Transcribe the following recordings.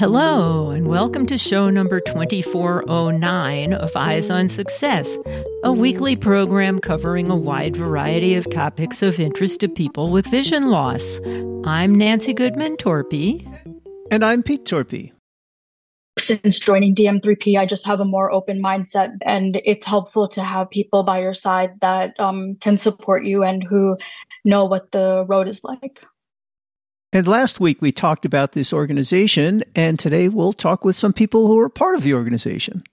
Hello, and welcome to show number 2409 of Eyes on Success, a weekly program covering a wide variety of topics of interest to people with vision loss. I'm Nancy Goodman Torpey. And I'm Pete Torpey. Since joining DM3P, I just have a more open mindset, and it's helpful to have people by your side that um, can support you and who know what the road is like. And last week we talked about this organization, and today we'll talk with some people who are part of the organization.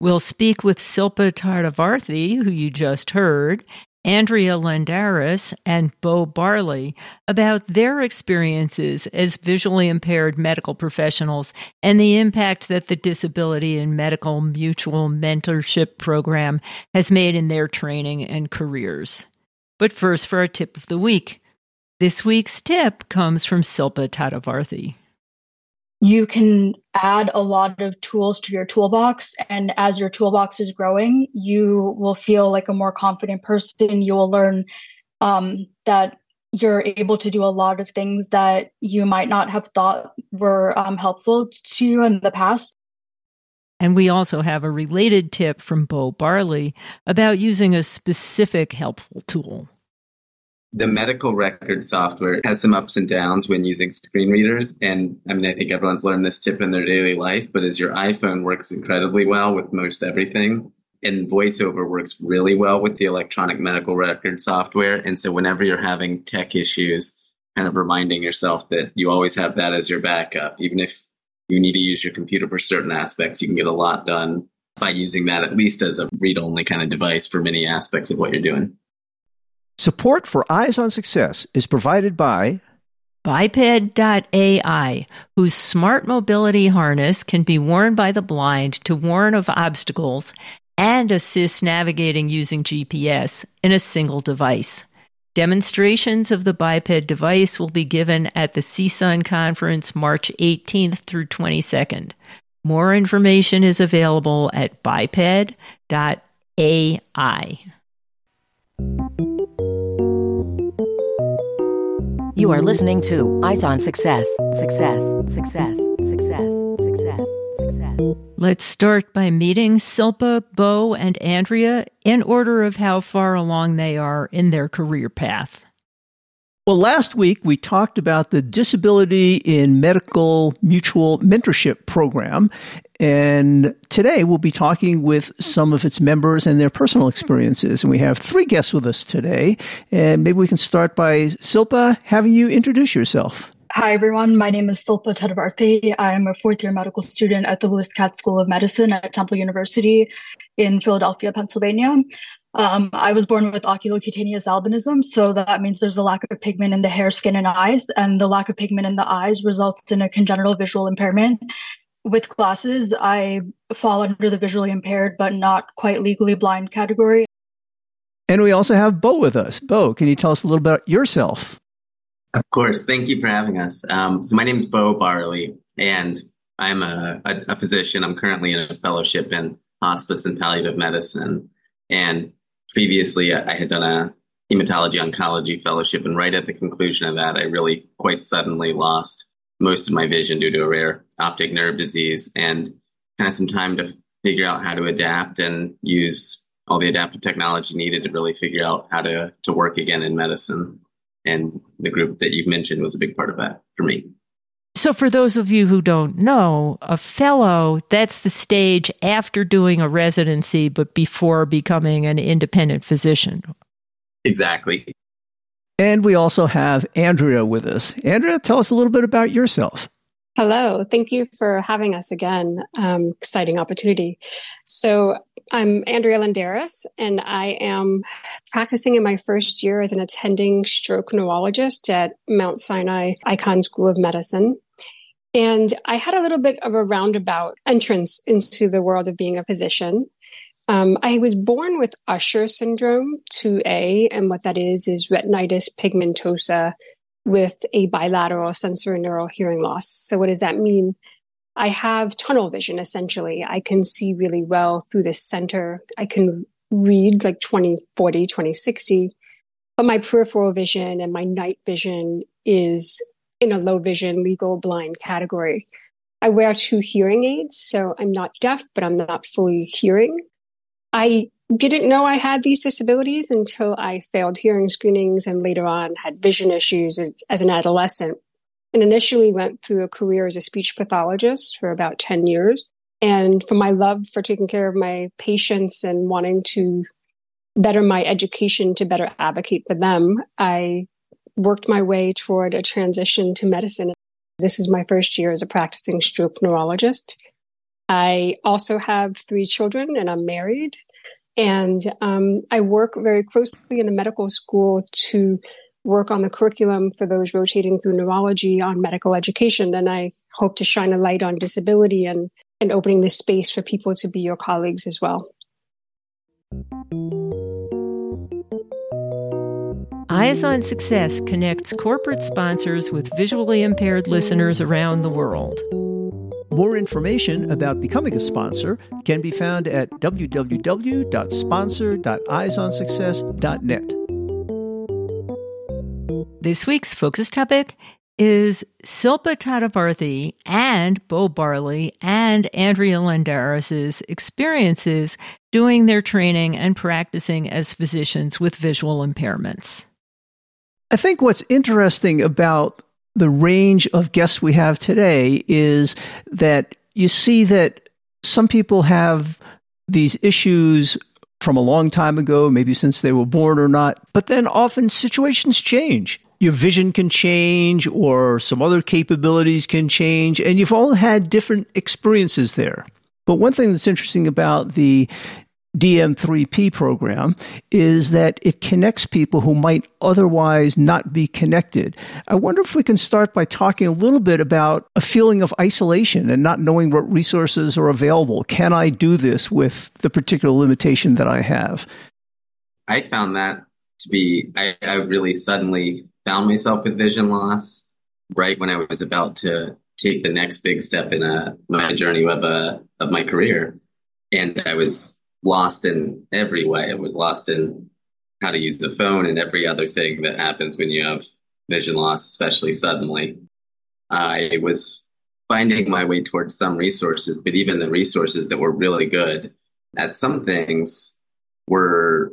We'll speak with Silpa Tadavarthy, who you just heard, Andrea Lendaris, and Bo Barley about their experiences as visually impaired medical professionals and the impact that the Disability and Medical Mutual Mentorship Program has made in their training and careers. But first, for our tip of the week. This week's tip comes from Silpa Tadavarthy. You can add a lot of tools to your toolbox, and as your toolbox is growing, you will feel like a more confident person. You will learn um, that you're able to do a lot of things that you might not have thought were um, helpful to you in the past. And we also have a related tip from Bo Barley about using a specific helpful tool the medical record software has some ups and downs when using screen readers. And I mean, I think everyone's learned this tip in their daily life, but as your iPhone works incredibly well with most everything, and VoiceOver works really well with the electronic medical record software. And so whenever you're having tech issues, kind of reminding yourself that you always have that as your backup. Even if you need to use your computer for certain aspects, you can get a lot done by using that at least as a read only kind of device for many aspects of what you're doing. Support for Eyes on Success is provided by Biped.ai, whose smart mobility harness can be worn by the blind to warn of obstacles and assist navigating using GPS in a single device. Demonstrations of the biped device will be given at the CSUN conference March 18th through 22nd. More information is available at biped.ai. You are listening to Eyes on Success. Success, success, success, success, success. Let's start by meeting Silpa, Bo, and Andrea in order of how far along they are in their career path. Well, last week we talked about the Disability in Medical Mutual Mentorship Program. And today we'll be talking with some of its members and their personal experiences. And we have three guests with us today. And maybe we can start by Silpa having you introduce yourself. Hi, everyone. My name is Silpa Tadavarthy. I'm a fourth year medical student at the Lewis Katz School of Medicine at Temple University in Philadelphia, Pennsylvania. Um, I was born with oculocutaneous albinism, so that means there's a lack of pigment in the hair, skin, and eyes, and the lack of pigment in the eyes results in a congenital visual impairment. With glasses, I fall under the visually impaired but not quite legally blind category. And we also have Bo with us. Bo, can you tell us a little bit about yourself? Of course. Thank you for having us. Um, so, my name is Bo Barley, and I'm a, a, a physician. I'm currently in a fellowship in hospice and palliative medicine. And previously I had done a hematology oncology fellowship, and right at the conclusion of that, I really quite suddenly lost most of my vision due to a rare optic nerve disease and kind of some time to figure out how to adapt and use all the adaptive technology needed to really figure out how to, to work again in medicine. And the group that you've mentioned was a big part of that for me. So, for those of you who don't know, a fellow, that's the stage after doing a residency, but before becoming an independent physician. Exactly. And we also have Andrea with us. Andrea, tell us a little bit about yourself. Hello. Thank you for having us again. Um, exciting opportunity. So, I'm Andrea Lendaris, and I am practicing in my first year as an attending stroke neurologist at Mount Sinai Icahn School of Medicine. And I had a little bit of a roundabout entrance into the world of being a physician. Um, I was born with Usher syndrome 2A, and what that is is retinitis pigmentosa with a bilateral sensorineural hearing loss. So, what does that mean? I have tunnel vision essentially. I can see really well through the center. I can read like 2040, 2060, but my peripheral vision and my night vision is in a low vision legal blind category. I wear two hearing aids, so I'm not deaf, but I'm not fully hearing. I didn't know I had these disabilities until I failed hearing screenings and later on had vision issues as an adolescent. And initially went through a career as a speech pathologist for about 10 years. And for my love for taking care of my patients and wanting to better my education to better advocate for them, I worked my way toward a transition to medicine. This is my first year as a practicing stroke neurologist. I also have three children and I'm married. And um, I work very closely in the medical school to work on the curriculum for those rotating through neurology on medical education. And I hope to shine a light on disability and, and opening the space for people to be your colleagues as well. Eyes on Success connects corporate sponsors with visually impaired listeners around the world. More information about becoming a sponsor can be found at www.sponsor.eyesonsuccess.net. This week's focus topic is Silpa Tadavarthy and Bo Barley and Andrea Lendaris' experiences doing their training and practicing as physicians with visual impairments. I think what's interesting about the range of guests we have today is that you see that some people have these issues from a long time ago, maybe since they were born or not, but then often situations change. Your vision can change or some other capabilities can change, and you've all had different experiences there. But one thing that's interesting about the DM3P program is that it connects people who might otherwise not be connected. I wonder if we can start by talking a little bit about a feeling of isolation and not knowing what resources are available. Can I do this with the particular limitation that I have? I found that to be, I, I really suddenly found myself with vision loss right when I was about to take the next big step in a, my journey of, a, of my career. And I was lost in every way. It was lost in how to use the phone and every other thing that happens when you have vision loss, especially suddenly. I was finding my way towards some resources, but even the resources that were really good at some things were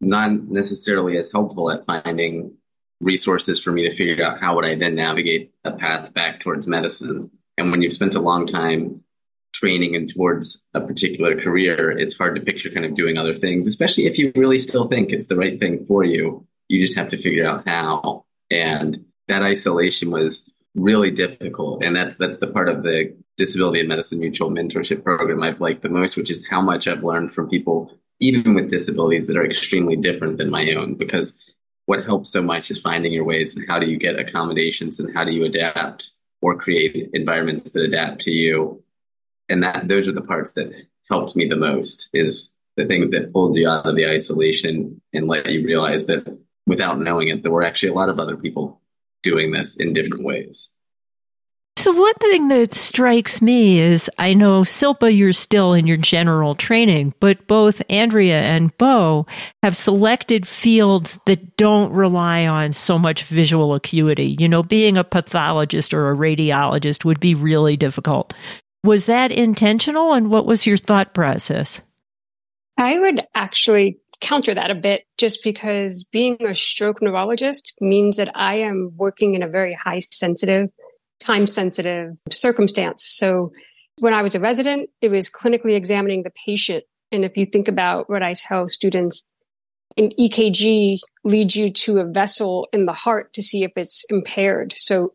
not necessarily as helpful at finding resources for me to figure out how would I then navigate a path back towards medicine. And when you've spent a long time training and towards a particular career, it's hard to picture kind of doing other things, especially if you really still think it's the right thing for you. You just have to figure out how. And that isolation was really difficult. And that's that's the part of the disability and medicine mutual mentorship program I've liked the most, which is how much I've learned from people, even with disabilities that are extremely different than my own. Because what helps so much is finding your ways and how do you get accommodations and how do you adapt or create environments that adapt to you and that those are the parts that helped me the most is the things that pulled you out of the isolation and let you realize that without knowing it there were actually a lot of other people doing this in different ways so one thing that strikes me is I know Silpa, you're still in your general training, but both Andrea and Bo have selected fields that don't rely on so much visual acuity. You know, being a pathologist or a radiologist would be really difficult. Was that intentional? And what was your thought process? I would actually counter that a bit just because being a stroke neurologist means that I am working in a very high sensitive, time sensitive circumstance. So when I was a resident, it was clinically examining the patient. And if you think about what I tell students, an EKG leads you to a vessel in the heart to see if it's impaired. So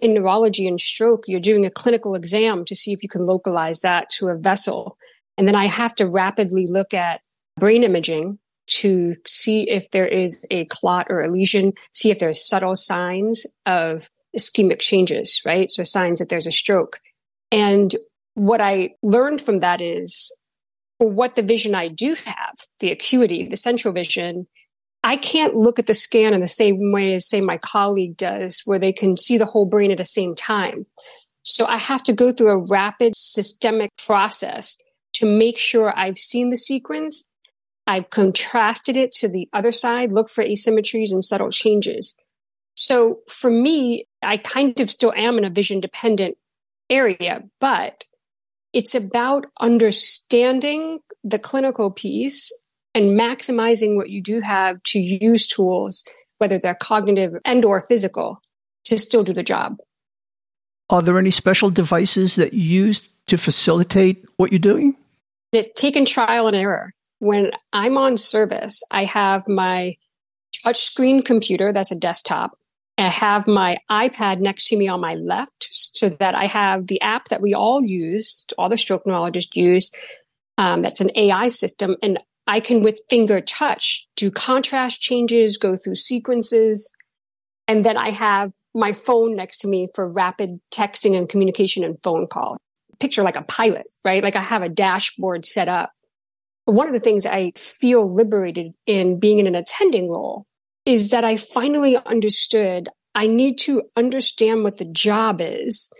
in neurology and stroke, you're doing a clinical exam to see if you can localize that to a vessel. And then I have to rapidly look at brain imaging to see if there is a clot or a lesion, see if there's subtle signs of ischemic changes, right? So signs that there's a stroke. And what I learned from that is what the vision I do have, the acuity, the central vision, I can't look at the scan in the same way as, say, my colleague does, where they can see the whole brain at the same time. So I have to go through a rapid systemic process to make sure I've seen the sequence, I've contrasted it to the other side, look for asymmetries and subtle changes. So for me, I kind of still am in a vision dependent area, but it's about understanding the clinical piece and maximizing what you do have to use tools, whether they're cognitive and or physical, to still do the job. Are there any special devices that you use to facilitate what you're doing? It's taken trial and error. When I'm on service, I have my touchscreen computer that's a desktop. I have my iPad next to me on my left so that I have the app that we all use, all the stroke neurologists use. Um, that's an AI system. And I can, with finger touch, do contrast changes, go through sequences. And then I have my phone next to me for rapid texting and communication and phone call. Picture like a pilot, right? Like I have a dashboard set up. But one of the things I feel liberated in being in an attending role is that I finally understood I need to understand what the job is.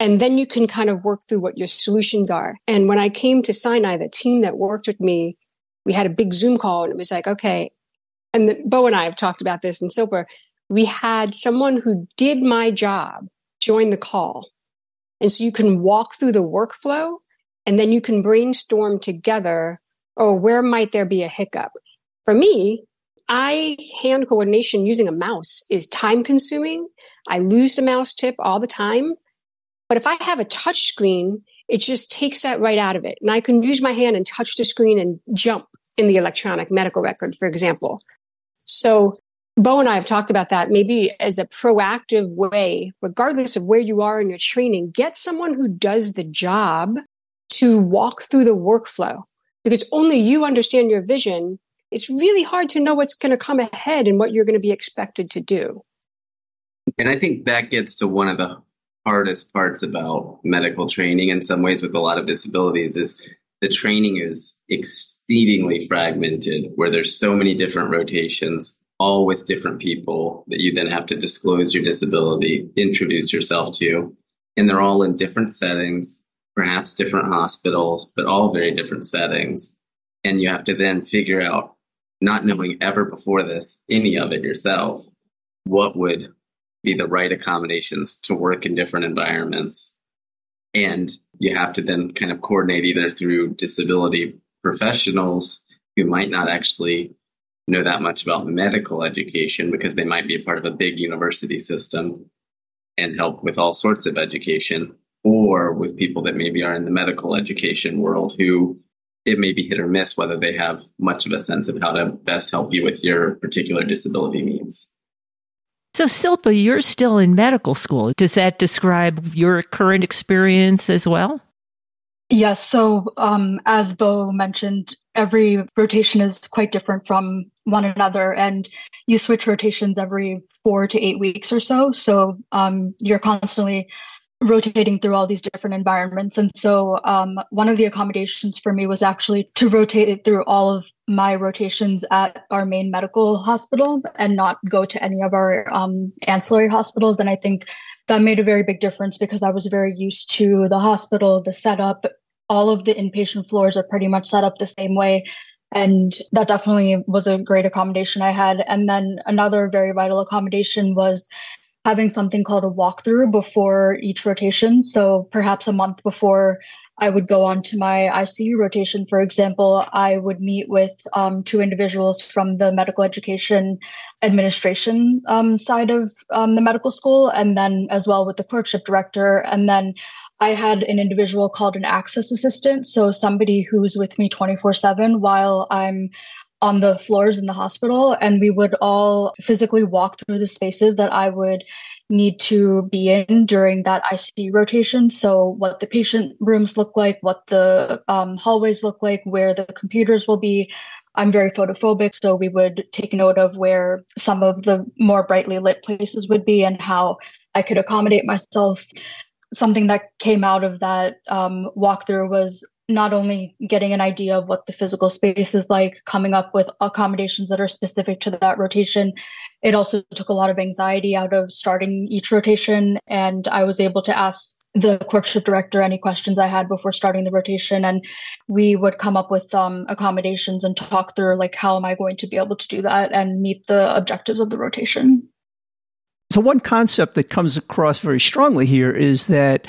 And then you can kind of work through what your solutions are. And when I came to Sinai, the team that worked with me, we had a big Zoom call and it was like, okay. And the, Bo and I have talked about this in Silpa we had someone who did my job join the call. And so you can walk through the workflow and then you can brainstorm together, or where might there be a hiccup? For me, I hand coordination using a mouse is time consuming. I lose the mouse tip all the time. But if I have a touch screen, it just takes that right out of it. And I can use my hand and touch the screen and jump in the electronic medical record, for example. So Bo and I have talked about that maybe as a proactive way, regardless of where you are in your training, get someone who does the job to walk through the workflow because only you understand your vision. It's really hard to know what's going to come ahead and what you're going to be expected to do. And I think that gets to one of the hardest parts about medical training in some ways with a lot of disabilities is the training is exceedingly fragmented where there's so many different rotations all with different people that you then have to disclose your disability, introduce yourself to. And they're all in different settings, perhaps different hospitals, but all very different settings. And you have to then figure out, not knowing ever before this, any of it yourself, what would be the right accommodations to work in different environments. And you have to then kind of coordinate either through disability professionals who might not actually know that much about medical education because they might be a part of a big university system and help with all sorts of education, or with people that maybe are in the medical education world who it may be hit or miss whether they have much of a sense of how to best help you with your particular disability needs. So, Silpa, you're still in medical school. Does that describe your current experience as well? Yes. So, um, as Bo mentioned, every rotation is quite different from one another, and you switch rotations every four to eight weeks or so. So, um, you're constantly rotating through all these different environments. And so, um, one of the accommodations for me was actually to rotate through all of my rotations at our main medical hospital and not go to any of our um, ancillary hospitals. And I think that made a very big difference because I was very used to the hospital, the setup, all of the inpatient floors are pretty much set up the same way. And that definitely was a great accommodation I had. And then another very vital accommodation was having something called a walkthrough before each rotation. So perhaps a month before I would go on to my ICU rotation, for example, I would meet with um, two individuals from the medical education administration um, side of um, the medical school, and then as well with the clerkship director. And then I had an individual called an access assistant. So somebody who's with me 24 7 while I'm on the floors in the hospital. And we would all physically walk through the spaces that I would need to be in during that ICU rotation. So, what the patient rooms look like, what the um, hallways look like, where the computers will be. I'm very photophobic, so we would take note of where some of the more brightly lit places would be and how I could accommodate myself something that came out of that um, walkthrough was not only getting an idea of what the physical space is like, coming up with accommodations that are specific to that rotation. It also took a lot of anxiety out of starting each rotation. And I was able to ask the clerkship director any questions I had before starting the rotation. And we would come up with um, accommodations and talk through, like, how am I going to be able to do that and meet the objectives of the rotation? So, one concept that comes across very strongly here is that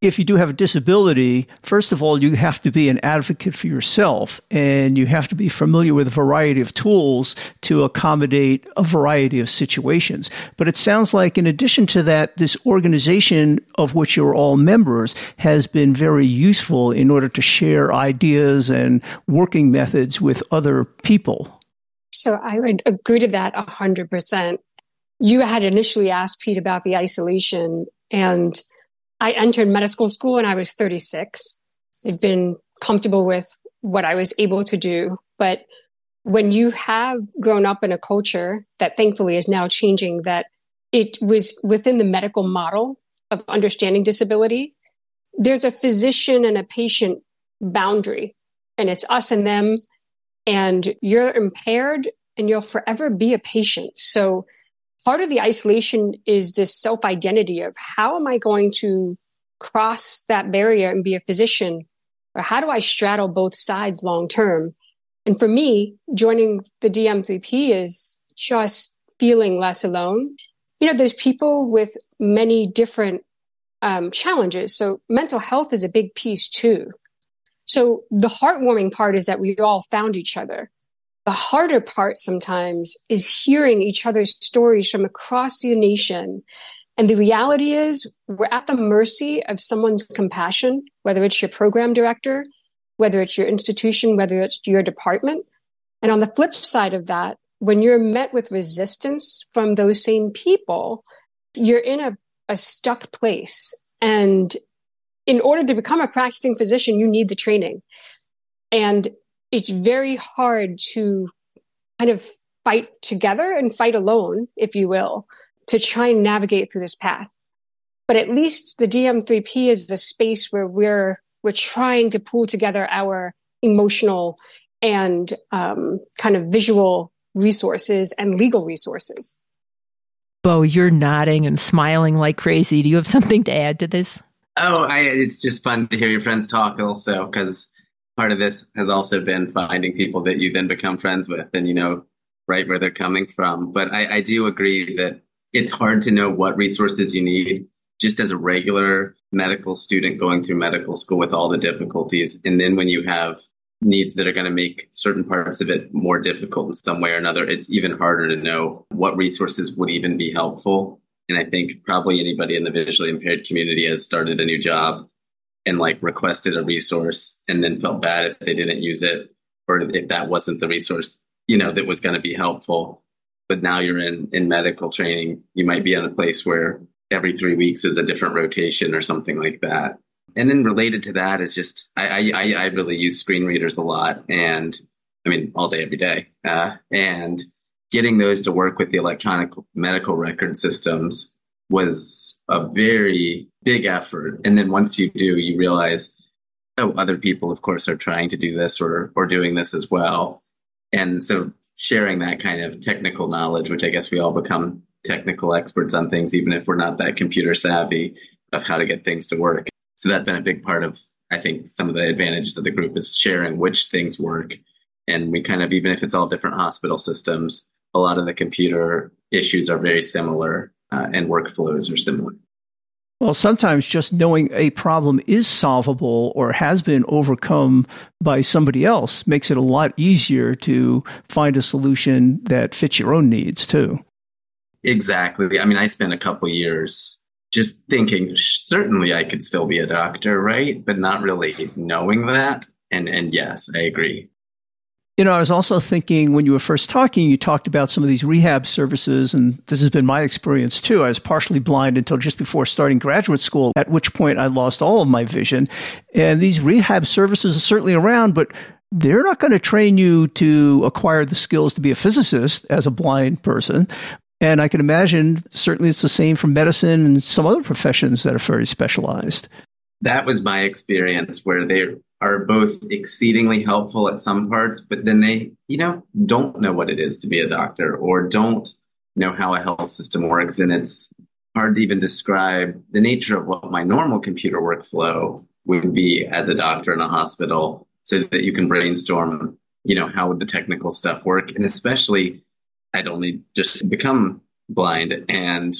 if you do have a disability, first of all, you have to be an advocate for yourself and you have to be familiar with a variety of tools to accommodate a variety of situations. But it sounds like, in addition to that, this organization of which you're all members has been very useful in order to share ideas and working methods with other people. So I would agree to that 100%. You had initially asked Pete about the isolation and I entered medical school when I was 36. I'd been comfortable with what I was able to do. But when you have grown up in a culture that thankfully is now changing, that it was within the medical model of understanding disability, there's a physician and a patient boundary, and it's us and them. And you're impaired and you'll forever be a patient. So part of the isolation is this self identity of how am I going to cross that barrier and be a physician? Or how do I straddle both sides long term? And for me, joining the DM3P is just feeling less alone. You know, there's people with many different um, challenges. So mental health is a big piece too. So the heartwarming part is that we all found each other. The harder part sometimes is hearing each other's stories from across the nation. And the reality is, we're at the mercy of someone's compassion, whether it's your program director, whether it's your institution, whether it's your department. And on the flip side of that, when you're met with resistance from those same people, you're in a, a stuck place. And in order to become a practicing physician, you need the training. And it's very hard to kind of fight together and fight alone, if you will, to try and navigate through this path. But at least the DM3P is the space where we're we're trying to pull together our emotional and um, kind of visual resources and legal resources. Bo, you're nodding and smiling like crazy. Do you have something to add to this? Oh, I, it's just fun to hear your friends talk also because part of this has also been finding people that you then become friends with and you know right where they're coming from. But I, I do agree that it's hard to know what resources you need just as a regular medical student going through medical school with all the difficulties. And then when you have needs that are going to make certain parts of it more difficult in some way or another, it's even harder to know what resources would even be helpful. And I think probably anybody in the visually impaired community has started a new job and like requested a resource and then felt bad if they didn't use it or if that wasn't the resource you know that was going to be helpful. But now you're in in medical training. You might be in a place where every three weeks is a different rotation or something like that. And then related to that is just i i, I really use screen readers a lot and i mean all day every day uh, and getting those to work with the electronic medical record systems was a very big effort. And then once you do, you realize, oh, other people, of course, are trying to do this or or doing this as well. And so sharing that kind of technical knowledge, which I guess we all become technical experts on things, even if we're not that computer savvy of how to get things to work. So that's been a big part of, I think, some of the advantages of the group is sharing which things work. And we kind of, even if it's all different hospital systems, a lot of the computer issues are very similar uh, and workflows are similar. Well, sometimes just knowing a problem is solvable or has been overcome by somebody else makes it a lot easier to find a solution that fits your own needs too. Exactly. I mean, I spent a couple years just thinking certainly I could still be a doctor, right? But not really knowing that. And and yes, I agree. You know, I was also thinking when you were first talking, you talked about some of these rehab services, and this has been my experience too. I was partially blind until just before starting graduate school, at which point I lost all of my vision. And these rehab services are certainly around, but they're not going to train you to acquire the skills to be a physicist as a blind person. And I can imagine certainly it's the same for medicine and some other professions that are very specialized. That was my experience where they are both exceedingly helpful at some parts, but then they, you know, don't know what it is to be a doctor or don't know how a health system works. And it's hard to even describe the nature of what my normal computer workflow would be as a doctor in a hospital so that you can brainstorm, you know, how would the technical stuff work? And especially, I'd only just become blind and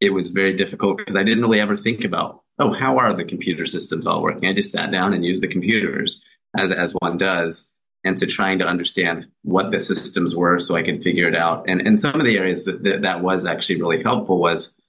it was very difficult because I didn't really ever think about oh, how are the computer systems all working? I just sat down and used the computers as, as one does and to trying to understand what the systems were so I could figure it out. And, and some of the areas that, that, that was actually really helpful was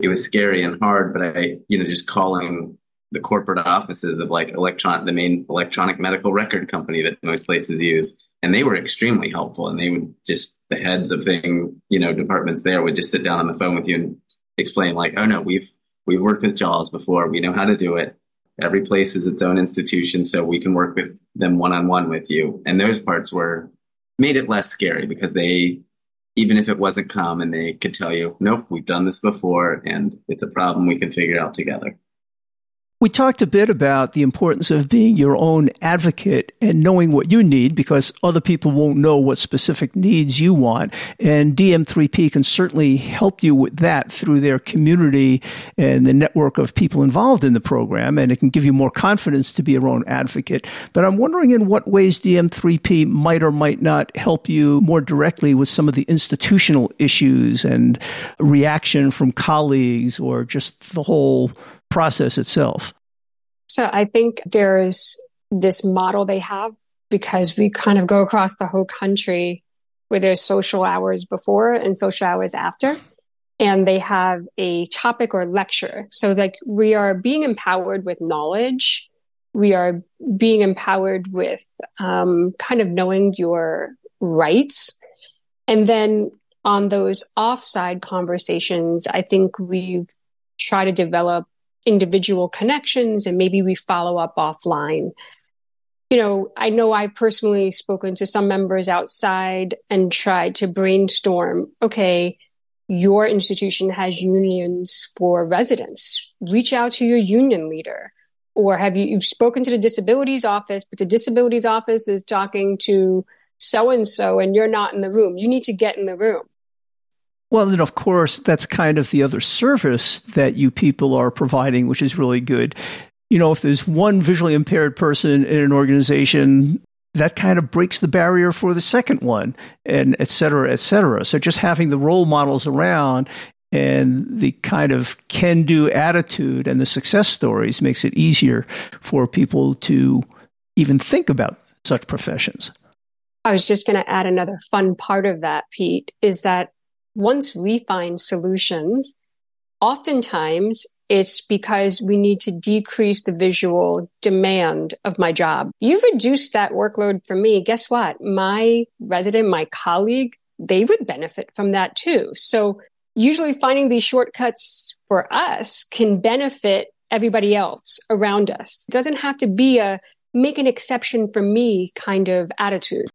it was scary and hard, but I, you know, just calling the corporate offices of like electron, the main electronic medical record company that most places use. And they were extremely helpful. And they would just, the heads of thing, you know, departments there would just sit down on the phone with you and explain like, oh no, we've, we've worked with JAWS before. We know how to do it. Every place is its own institution. So we can work with them one on one with you. And those parts were made it less scary because they, even if it wasn't common, they could tell you, nope, we've done this before and it's a problem we can figure out together. We talked a bit about the importance of being your own advocate and knowing what you need because other people won't know what specific needs you want. And DM3P can certainly help you with that through their community and the network of people involved in the program. And it can give you more confidence to be your own advocate. But I'm wondering in what ways DM3P might or might not help you more directly with some of the institutional issues and reaction from colleagues or just the whole process itself? So I think there's this model they have because we kind of go across the whole country where there's social hours before and social hours after. And they have a topic or lecture. So like we are being empowered with knowledge. We are being empowered with um, kind of knowing your rights. And then on those offside conversations, I think we've tried to develop individual connections and maybe we follow up offline. You know, I know I've personally spoken to some members outside and tried to brainstorm, okay, your institution has unions for residents. Reach out to your union leader. Or have you, you've spoken to the disabilities office, but the disabilities office is talking to so and so and you're not in the room. You need to get in the room. Well, then, of course, that's kind of the other service that you people are providing, which is really good. You know, if there's one visually impaired person in an organization, that kind of breaks the barrier for the second one, and et cetera, et cetera. So just having the role models around and the kind of can do attitude and the success stories makes it easier for people to even think about such professions. I was just going to add another fun part of that, Pete, is that once we find solutions, oftentimes it's because we need to decrease the visual demand of my job. You've reduced that workload for me. Guess what? My resident, my colleague, they would benefit from that too. So usually finding these shortcuts for us can benefit everybody else around us. It doesn't have to be a make an exception for me kind of attitude.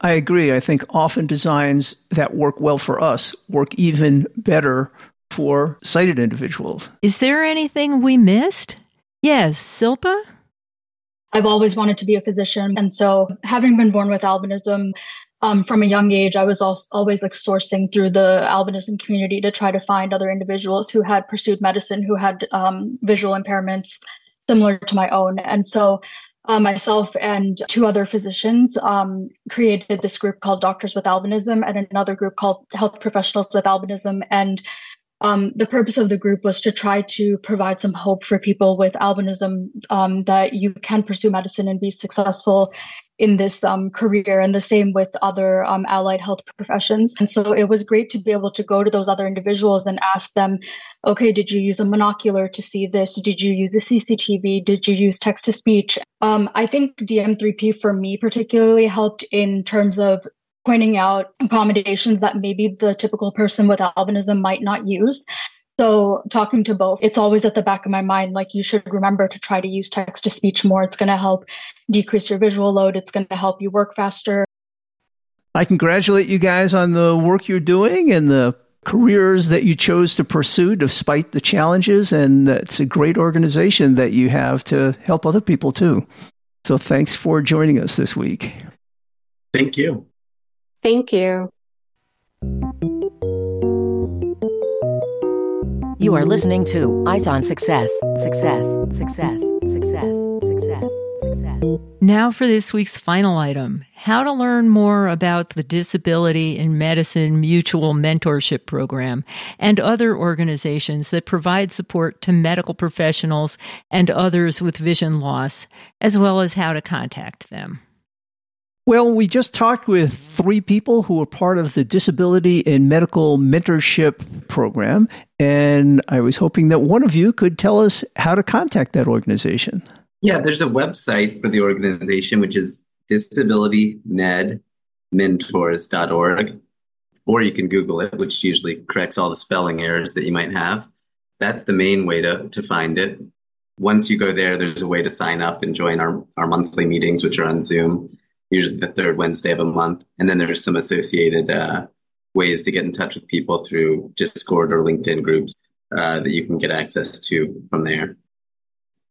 I agree. I think often designs that work well for us work even better for sighted individuals. Is there anything we missed? Yes, Silpa? I've always wanted to be a physician. And so, having been born with albinism, um, from a young age, I was also always like sourcing through the albinism community to try to find other individuals who had pursued medicine, who had um, visual impairments similar to my own. And so uh, myself and two other physicians um, created this group called Doctors with Albinism and another group called Health Professionals with Albinism. And um, the purpose of the group was to try to provide some hope for people with albinism um, that you can pursue medicine and be successful in this um, career, and the same with other um, allied health professions. And so it was great to be able to go to those other individuals and ask them, okay, did you use a monocular to see this? Did you use the CCTV? Did you use text to speech? Um, I think DM3P for me particularly helped in terms of pointing out accommodations that maybe the typical person with albinism might not use. So, talking to both, it's always at the back of my mind like you should remember to try to use text to speech more. It's going to help decrease your visual load, it's going to help you work faster. I congratulate you guys on the work you're doing and the careers that you chose to pursue despite the challenges. And it's a great organization that you have to help other people too. So, thanks for joining us this week. Thank you. Thank you. You are listening to Eyes on Success. Success, success, success, success, success. Now for this week's final item how to learn more about the Disability in Medicine Mutual Mentorship Program and other organizations that provide support to medical professionals and others with vision loss, as well as how to contact them. Well, we just talked with three people who are part of the Disability and Medical Mentorship Program, and I was hoping that one of you could tell us how to contact that organization. Yeah, there's a website for the organization, which is disabilitymedmentors.org, or you can Google it, which usually corrects all the spelling errors that you might have. That's the main way to, to find it. Once you go there, there's a way to sign up and join our, our monthly meetings, which are on Zoom usually the third Wednesday of a month. And then there's some associated uh, ways to get in touch with people through Discord or LinkedIn groups uh, that you can get access to from there.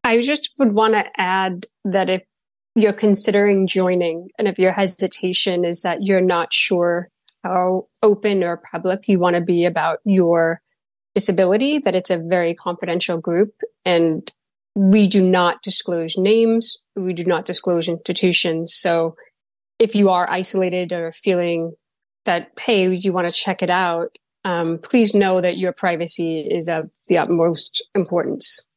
I just would want to add that if you're considering joining and if your hesitation is that you're not sure how open or public you want to be about your disability, that it's a very confidential group and we do not disclose names. We do not disclose institutions. So if you are isolated or feeling that, hey, you want to check it out, um, please know that your privacy is of the utmost importance.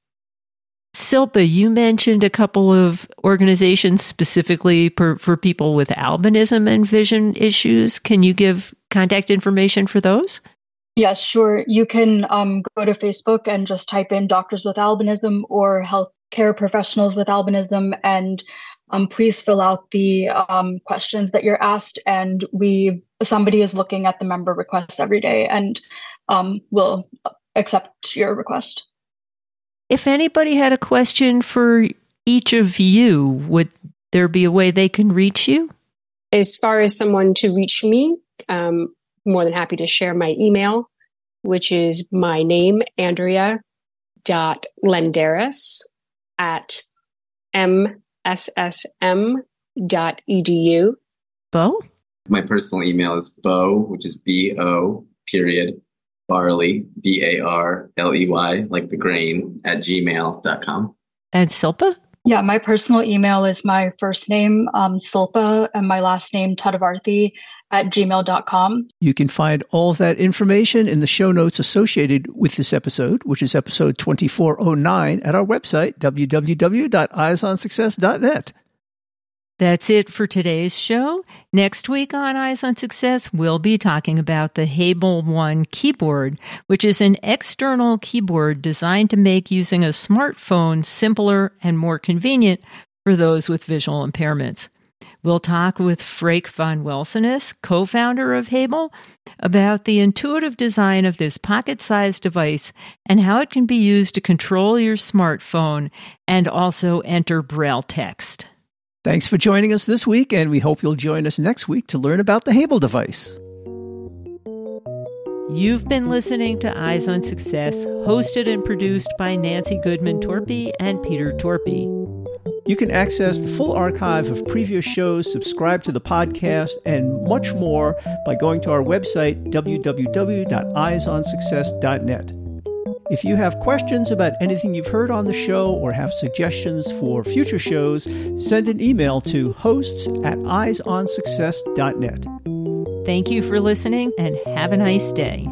Silpa, you mentioned a couple of organizations specifically for, for people with albinism and vision issues. Can you give contact information for those? Yes, sure. You can um, go to Facebook and just type in doctors with albinism or healthcare professionals with albinism and um, please fill out the um, questions that you're asked and we somebody is looking at the member requests every day and um, will accept your request if anybody had a question for each of you would there be a way they can reach you as far as someone to reach me um, more than happy to share my email which is my name andrea dot lendaris at m ssm.edu. Bo? My personal email is Bo, which is B O period barley, B A R L E Y, like the grain, at gmail.com. And Silpa? Yeah, my personal email is my first name, um, Silpa, and my last name, Tadavarthy at gmail.com. You can find all of that information in the show notes associated with this episode, which is episode 2409 at our website, www.eyesonsuccess.net. That's it for today's show. Next week on Eyes on Success, we'll be talking about the Hable One keyboard, which is an external keyboard designed to make using a smartphone simpler and more convenient for those with visual impairments. We'll talk with Freek van Welsenis, co founder of Hable, about the intuitive design of this pocket sized device and how it can be used to control your smartphone and also enter Braille text. Thanks for joining us this week, and we hope you'll join us next week to learn about the Hable device. You've been listening to Eyes on Success, hosted and produced by Nancy Goodman Torpey and Peter Torpey. You can access the full archive of previous shows, subscribe to the podcast, and much more by going to our website, www.eyesonsuccess.net. If you have questions about anything you've heard on the show or have suggestions for future shows, send an email to hosts at eyesonsuccess.net. Thank you for listening and have a nice day.